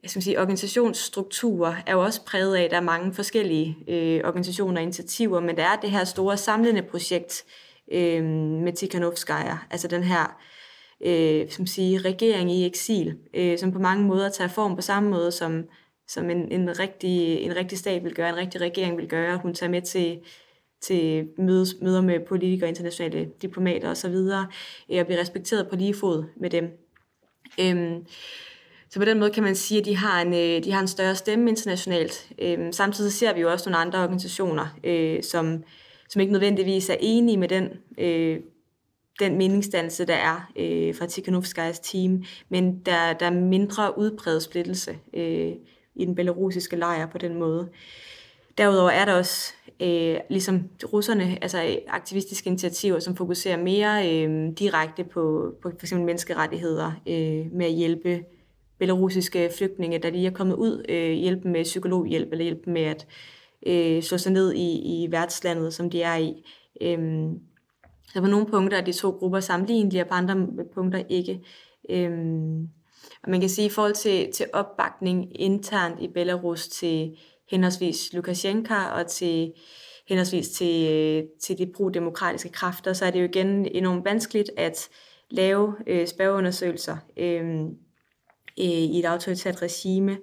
jeg skal sige, organisationsstrukturer er jo også præget af, at der er mange forskellige øh, organisationer og initiativer, men der er det her store samlende projekt øh, med Tikhanovskaya, altså den her øh, som siger, regering i eksil, øh, som på mange måder tager form på samme måde, som, som en, en, rigtig, en rigtig stat vil gøre, en rigtig regering vil gøre. Hun tager med til, til mødes, møder med politikere, internationale diplomater osv., øh, og bliver respekteret på lige fod med dem. Øh, så på den måde kan man sige, at de har en, øh, de har en større stemme internationalt. Øhm, samtidig ser vi jo også nogle andre organisationer, øh, som, som ikke nødvendigvis er enige med den, øh, den meningsdannelse, der er øh, fra Tikhanovskajs team, men der, der er mindre udbredt splittelse øh, i den belarusiske lejr på den måde. Derudover er der også, øh, ligesom russerne, altså øh, aktivistiske initiativer, som fokuserer mere øh, direkte på, på f.eks. menneskerettigheder øh, med at hjælpe belarusiske flygtninge, der lige er kommet ud, øh, hjælpe med psykologhjælp, eller hjælpe med at øh, slå sig ned i, i værtslandet, som de er i. Øh, så på nogle punkter er de to grupper sammenlignelige, og på andre punkter ikke. Øh, og man kan sige, at i forhold til, til opbakning internt i Belarus til henholdsvis Lukashenko og til henholdsvis til, øh, til de pro-demokratiske kræfter, så er det jo igen enormt vanskeligt at lave øh, spørgeundersøgelser. Øh, øh, i et autoritært regime.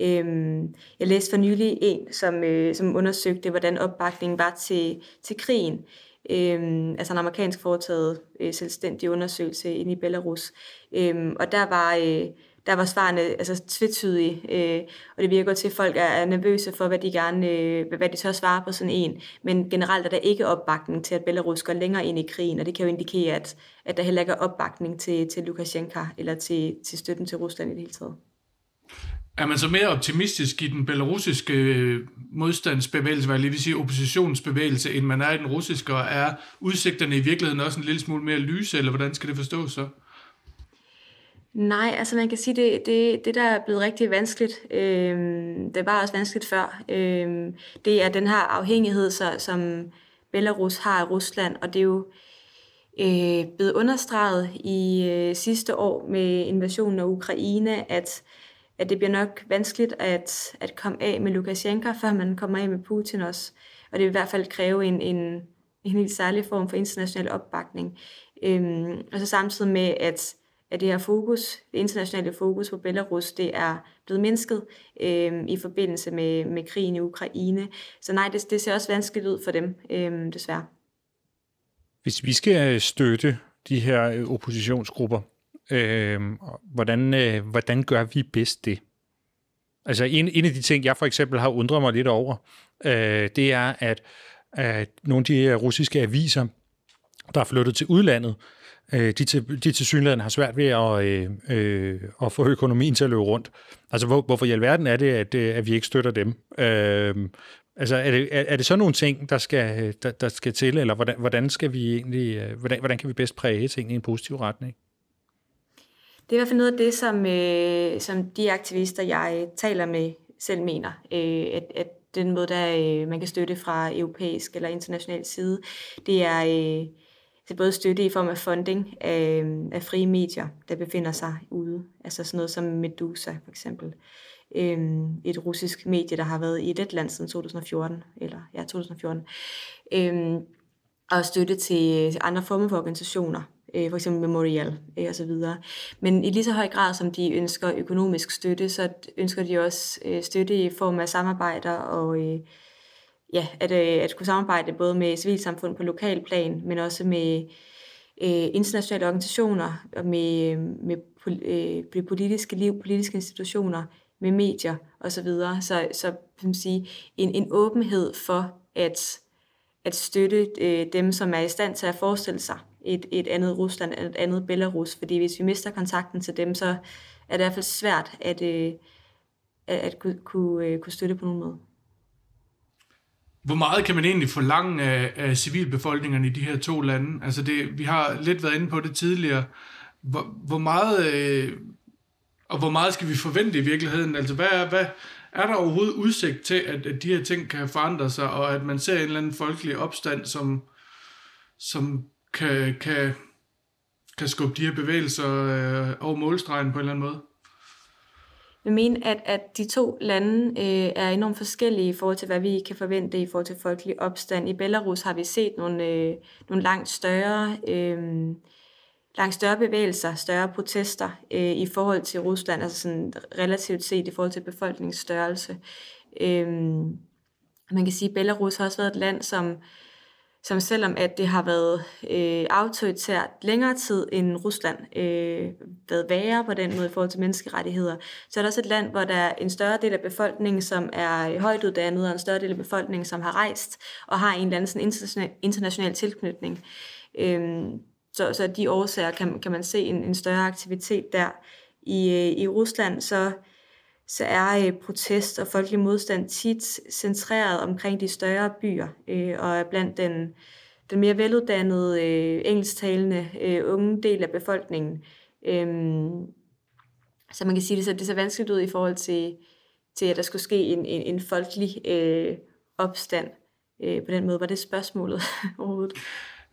Øhm, jeg læste for nylig en, som, øh, som undersøgte, hvordan opbakningen var til, til krigen. Øhm, altså en amerikansk foretaget øh, selvstændig undersøgelse inde i Belarus. Øhm, og der var, øh, der var svarene altså, tvetydige, øh, og det virker til, at folk er nervøse for, hvad de gerne, øh, hvad de tør svare på sådan en. Men generelt er der ikke opbakning til, at Belarus går længere ind i krigen, og det kan jo indikere, at, at der heller ikke er opbakning til, til Lukashenko eller til, til støtten til Rusland i det hele taget. Er man så mere optimistisk i den belarusiske øh, modstandsbevægelse, hvad jeg lige vil sige oppositionsbevægelse, end man er i den russiske, og er udsigterne i virkeligheden også en lille smule mere lyse, eller hvordan skal det forstås så? Nej, altså man kan sige, det, det, det der er blevet rigtig vanskeligt, øh, det var også vanskeligt før, øh, det er den her afhængighed, så, som Belarus har af Rusland, og det er jo øh, blevet understreget i øh, sidste år med invasionen af Ukraine, at, at det bliver nok vanskeligt at, at komme af med Lukashenko, før man kommer af med Putin også. Og det vil i hvert fald kræve en, en, en helt særlig form for international opbakning. Øh, og så samtidig med, at at det her fokus, det internationale fokus på Belarus, det er blevet mindsket øh, i forbindelse med, med krigen i Ukraine. Så nej, det, det ser også vanskeligt ud for dem, øh, desværre. Hvis vi skal øh, støtte de her øh, oppositionsgrupper, øh, hvordan, øh, hvordan gør vi bedst det? Altså en, en af de ting, jeg for eksempel har undret mig lidt over, øh, det er, at, at nogle af de russiske aviser, der er flyttet til udlandet, øh, de, til, de til synligheden har svært ved at, øh, øh, at få økonomien til at løbe rundt. Altså, hvor, hvorfor i alverden er det, at, øh, at vi ikke støtter dem? Øh, altså, er det, er, er det så nogle ting, der skal, der, der skal til, eller hvordan, hvordan skal vi egentlig, øh, hvordan, hvordan kan vi bedst præge ting i en positiv retning? Det er i hvert fald noget af det, som, øh, som de aktivister, jeg taler med, selv mener, øh, at, at den måde, der øh, man kan støtte fra europæisk eller international side, det er... Øh, til både støtte i form af funding af, af frie medier, der befinder sig ude. Altså sådan noget som Medusa for eksempel. Øhm, et russisk medie, der har været i et land siden 2014, eller ja, 2014. Øhm, og støtte til, til andre former for organisationer, øh, for eksempel Memorial øh, osv. Men i lige så høj grad, som de ønsker økonomisk støtte, så ønsker de også øh, støtte i form af samarbejder og øh, ja, at, øh, at kunne samarbejde både med civilsamfund på lokal plan, men også med øh, internationale organisationer og med, med øh, med øh, politiske liv, politiske institutioner, med medier osv. Så, videre. så, så kan man sige, en, en åbenhed for at, at støtte øh, dem, som er i stand til at forestille sig et, et andet Rusland, et andet Belarus. Fordi hvis vi mister kontakten til dem, så er det i hvert fald svært at, øh, at, at kunne, kunne, øh, kunne støtte på nogen måde. Hvor meget kan man egentlig forlange af, af civilbefolkningerne i de her to lande? Altså det, vi har lidt været inde på det tidligere. Hvor, hvor meget, øh, og hvor meget skal vi forvente i virkeligheden? Altså hvad er, hvad, er der overhovedet udsigt til, at, at de her ting kan forandre sig, og at man ser en eller anden folkelig opstand, som, som kan, kan, kan skubbe de her bevægelser øh, over målstregen på en eller anden måde? Vil mene, at, at de to lande øh, er enormt forskellige i forhold til, hvad vi kan forvente i forhold til folkelig opstand. I Belarus har vi set nogle, øh, nogle langt større... Øh, langt større bevægelser, større protester øh, i forhold til Rusland, altså sådan relativt set i forhold til befolkningsstørrelse. Øh, man kan sige, at Belarus har også været et land, som som selvom at det har været øh, autoritært længere tid end Rusland, øh, været værre på den måde i forhold til menneskerettigheder, så er det også et land, hvor der er en større del af befolkningen, som er højt uddannet, og en større del af befolkningen, som har rejst og har en eller anden sådan international, international tilknytning. Øh, så, så de årsager kan, kan man se en, en større aktivitet der. I, øh, i Rusland så så er øh, protest og folkelig modstand tit centreret omkring de større byer, øh, og er blandt den, den mere veluddannede, øh, engelsktalende øh, unge del af befolkningen. Øh, så man kan sige, det så, det ser vanskeligt ud i forhold til, til at der skulle ske en, en, en folkelig øh, opstand. Øh, på den måde var det spørgsmålet overhovedet.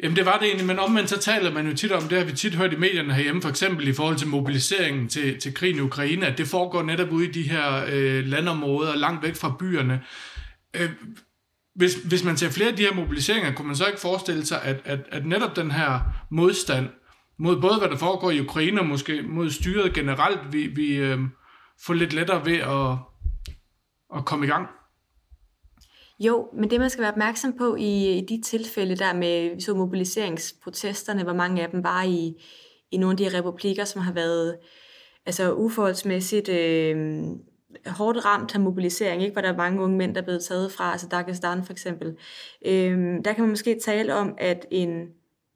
Jamen det var det egentlig, men omvendt så taler man jo tit om, det har vi tit hørt i medierne herhjemme, for eksempel i forhold til mobiliseringen til, til krigen i Ukraine, at det foregår netop ude i de her øh, landområder, langt væk fra byerne. Øh, hvis, hvis man ser flere af de her mobiliseringer, kunne man så ikke forestille sig, at, at, at netop den her modstand mod både hvad der foregår i Ukraine og måske mod styret generelt, vi, vi øh, får lidt lettere ved at, at komme i gang? Jo, men det man skal være opmærksom på i, i de tilfælde der med så mobiliseringsprotesterne, hvor mange af dem var i, i nogle af de republikker, som har været altså uforholdsmæssigt øh, hårdt ramt af mobilisering, ikke? hvor der er mange unge mænd, der er blevet taget fra, altså Dagestan for eksempel. Øh, der kan man måske tale om, at en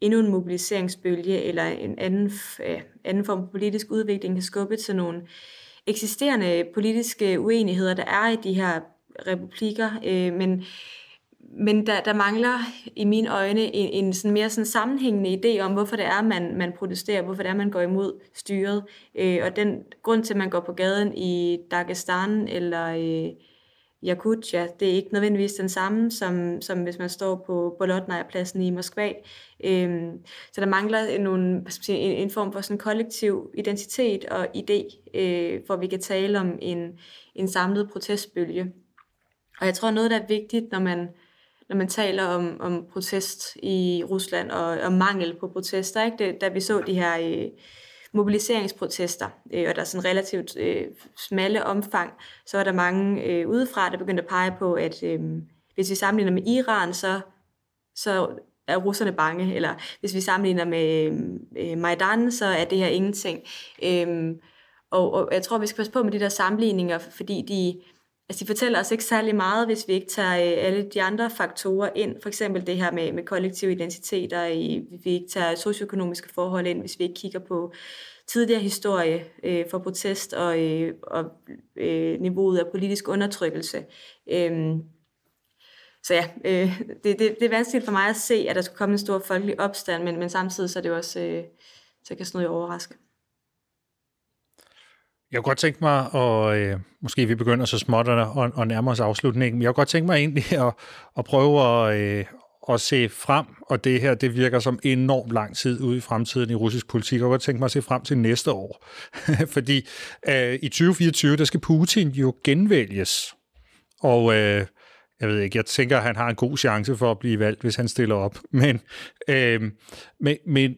endnu en mobiliseringsbølge eller en anden, øh, anden form for politisk udvikling kan skubbe til nogle eksisterende politiske uenigheder, der er i de her republikker, øh, men, men der, der mangler i mine øjne en, en sådan mere sådan sammenhængende idé om, hvorfor det er, man, man protesterer, hvorfor det er, man går imod styret. Øh, og den grund til, at man går på gaden i Dagestan eller øh, Yakutia, det er ikke nødvendigvis den samme, som, som hvis man står på Bolotnaya-pladsen i Moskva. Øh, så der mangler nogle, sige, en, en form for sådan kollektiv identitet og idé, øh, hvor vi kan tale om en, en samlet protestbølge. Og jeg tror, noget, der er vigtigt, når man, når man taler om, om protest i Rusland og, og mangel på protester, ikke? Det, da vi så de her øh, mobiliseringsprotester, øh, og der er sådan relativt øh, smalle omfang, så er der mange øh, udefra, der begyndte at pege på, at øh, hvis vi sammenligner med Iran, så, så er russerne bange, eller hvis vi sammenligner med øh, Majdan, så er det her ingenting. Øh, og, og jeg tror, vi skal passe på med de der sammenligninger, fordi de Altså, de fortæller os ikke særlig meget, hvis vi ikke tager øh, alle de andre faktorer ind. For eksempel det her med, med kollektive identiteter, i, hvis vi ikke tager socioøkonomiske forhold ind, hvis vi ikke kigger på tidligere historie øh, for protest og, øh, og øh, niveauet af politisk undertrykkelse. Øhm, så ja, øh, det, det, det er vanskeligt for mig at se, at der skulle komme en stor folkelig opstand, men, men samtidig så er det også, øh, så kan sådan noget overraske. Jeg kunne godt tænke mig, og øh, måske vi begynder så småt at, at, nærmer nærme os afslutningen, men jeg kunne godt tænke mig egentlig at, at prøve at, øh, at se frem, og det her, det virker som enormt lang tid ude i fremtiden i russisk politik, og jeg kunne godt tænke mig at se frem til næste år. Fordi øh, i 2024, der skal Putin jo genvælges, og øh, jeg ved ikke, jeg tænker, at han har en god chance for at blive valgt, hvis han stiller op. Men, øh, men, men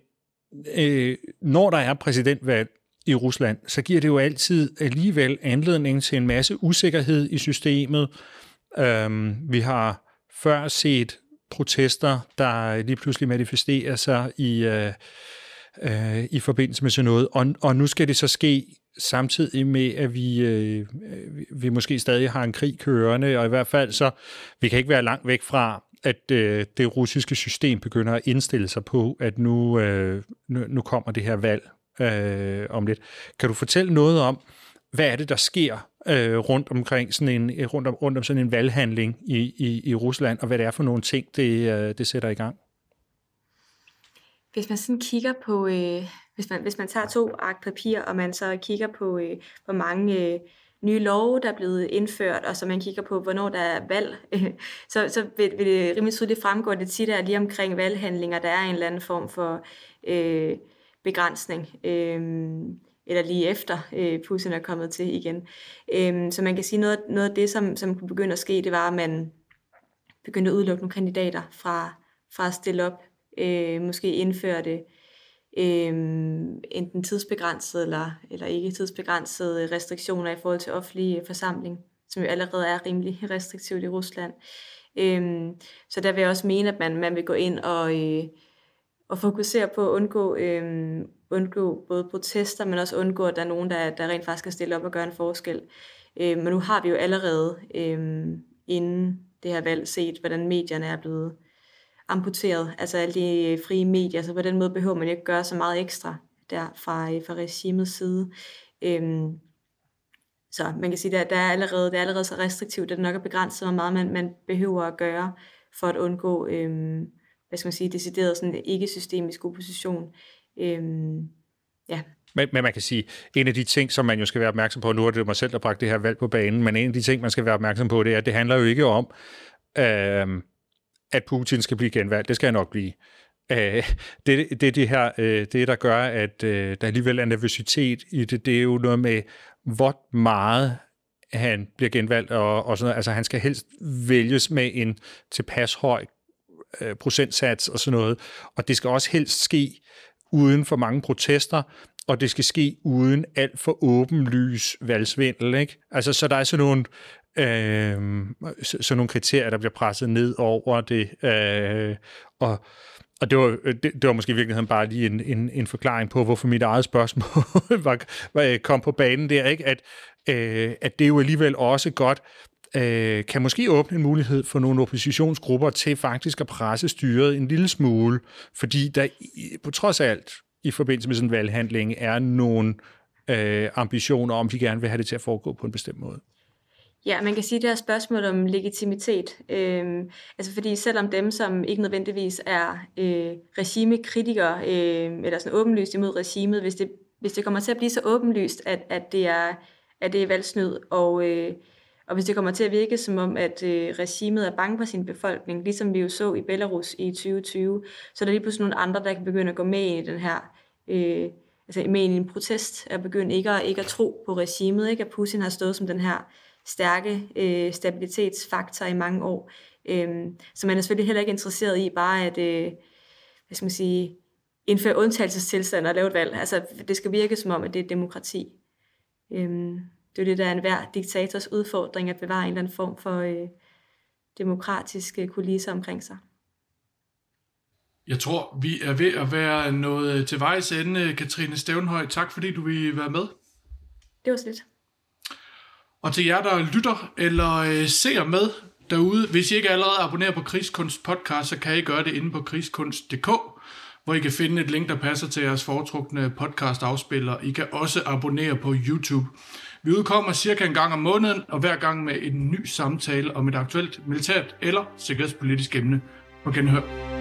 øh, når der er præsidentvalg i Rusland, så giver det jo altid alligevel anledning til en masse usikkerhed i systemet. Øhm, vi har før set protester, der lige pludselig manifesterer sig i, øh, øh, i forbindelse med sådan noget, og, og nu skal det så ske samtidig med, at vi, øh, vi måske stadig har en krig kørende, og i hvert fald så, vi kan ikke være langt væk fra, at øh, det russiske system begynder at indstille sig på, at nu, øh, nu, nu kommer det her valg øh, om lidt. Kan du fortælle noget om, hvad er det, der sker øh, rundt omkring sådan en, rundt om, rundt om sådan en valghandling i, i, i Rusland, og hvad det er for nogle ting, det, øh, det sætter i gang? Hvis man sådan kigger på, øh, hvis, man, hvis man tager to ark papir, og man så kigger på, øh, hvor mange øh, nye love, der er blevet indført, og så man kigger på, hvornår der er valg, øh, så, så vil, vil det rimelig tydeligt fremgå, at det tit er lige omkring valghandlinger, der er en eller anden form for øh, begrænsning. Øh, eller lige efter øh, Putin er kommet til igen. Øh, så man kan sige, noget, noget af det, som, som kunne begynde at ske, det var, at man begyndte at udelukke nogle kandidater fra, fra at stille op øh, måske indføre det øh, enten tidsbegrænset eller, eller ikke tidsbegrænsede restriktioner i forhold til offentlig forsamling, som jo allerede er rimelig restriktivt i Rusland. Øh, så der vil jeg også mene, at man, man vil gå ind og, øh, og fokusere på at undgå, øh, undgå både protester, men også undgå, at der er nogen, der, der rent faktisk skal stille op og gøre en forskel. Øh, men nu har vi jo allerede øh, inden det her valg set, hvordan medierne er blevet amputeret, altså alle de øh, frie medier, så på den måde behøver man ikke gøre så meget ekstra der fra, øh, fra regimets side. Øhm, så man kan sige, at der er allerede, det er allerede så restriktivt, at det nok er begrænset, hvor meget man, man behøver at gøre for at undgå, øhm, hvad skal man sige, decideret sådan ikke-systemisk opposition. Øhm, ja. Men, men man kan sige, en af de ting, som man jo skal være opmærksom på, nu er det mig selv, der bragte det her valg på banen, men en af de ting, man skal være opmærksom på, det er, at det handler jo ikke om, øh, at Putin skal blive genvalgt. Det skal han nok blive. Øh, det, det, det her, øh, det der gør, at øh, der alligevel er nervøsitet i det, det er jo noget med, hvor meget han bliver genvalgt, og, og sådan noget. Altså, han skal helst vælges med en tilpas høj øh, procentsats og sådan noget. Og det skal også helst ske uden for mange protester, og det skal ske uden alt for åbenlys valgsvindel. Ikke? Altså, så der er sådan nogle øh, sådan nogle kriterier, der bliver presset ned over det. Øh, og og det var, det, det var måske i virkeligheden bare lige en, en, en forklaring på, hvorfor mit eget spørgsmål var, var, øh, kom på banen der, ikke? At, øh, at det jo alligevel også godt øh, kan måske åbne en mulighed for nogle oppositionsgrupper til faktisk at presse styret en lille smule, fordi der på trods af alt i forbindelse med sådan en valghandling er nogle øh, ambitioner om, de gerne vil have det til at foregå på en bestemt måde. Ja, man kan sige, at det er spørgsmål om legitimitet. Øhm, altså fordi selvom dem, som ikke nødvendigvis er øh, regimekritikere, øh, eller sådan åbenlyst imod regimet, hvis det, hvis det kommer til at blive så åbenlyst, at, at det er, at det er valgsnyd, og, øh, og hvis det kommer til at virke som om, at øh, regimet er bange for sin befolkning, ligesom vi jo så i Belarus i 2020, så er der lige pludselig nogle andre, der kan begynde at gå med i den her øh, altså med i en protest, og begynde ikke at, ikke at tro på regimet, ikke? at Putin har stået som den her stærke øh, stabilitetsfaktor i mange år. Øh, så man er selvfølgelig heller ikke interesseret i bare at øh, hvad skal man sige, indføre undtagelsestilstand og lave et valg. Altså, det skal virke som om, at det er demokrati. Øhm, det er jo det, der er enhver diktators udfordring, at bevare en eller anden form for øh, demokratiske kulisser omkring sig. Jeg tror, vi er ved at være noget til vejs ende. Katrine Stævnhøj, tak fordi du vil være med. Det var slet. Og til jer, der lytter eller øh, ser med derude, hvis I ikke allerede abonnerer på Krigskunst podcast, så kan I gøre det inde på krigskunst.dk, hvor I kan finde et link, der passer til jeres foretrukne podcast afspiller. I kan også abonnere på YouTube. Vi udkommer cirka en gang om måneden, og hver gang med en ny samtale om et aktuelt militært eller sikkerhedspolitisk emne. På genhør.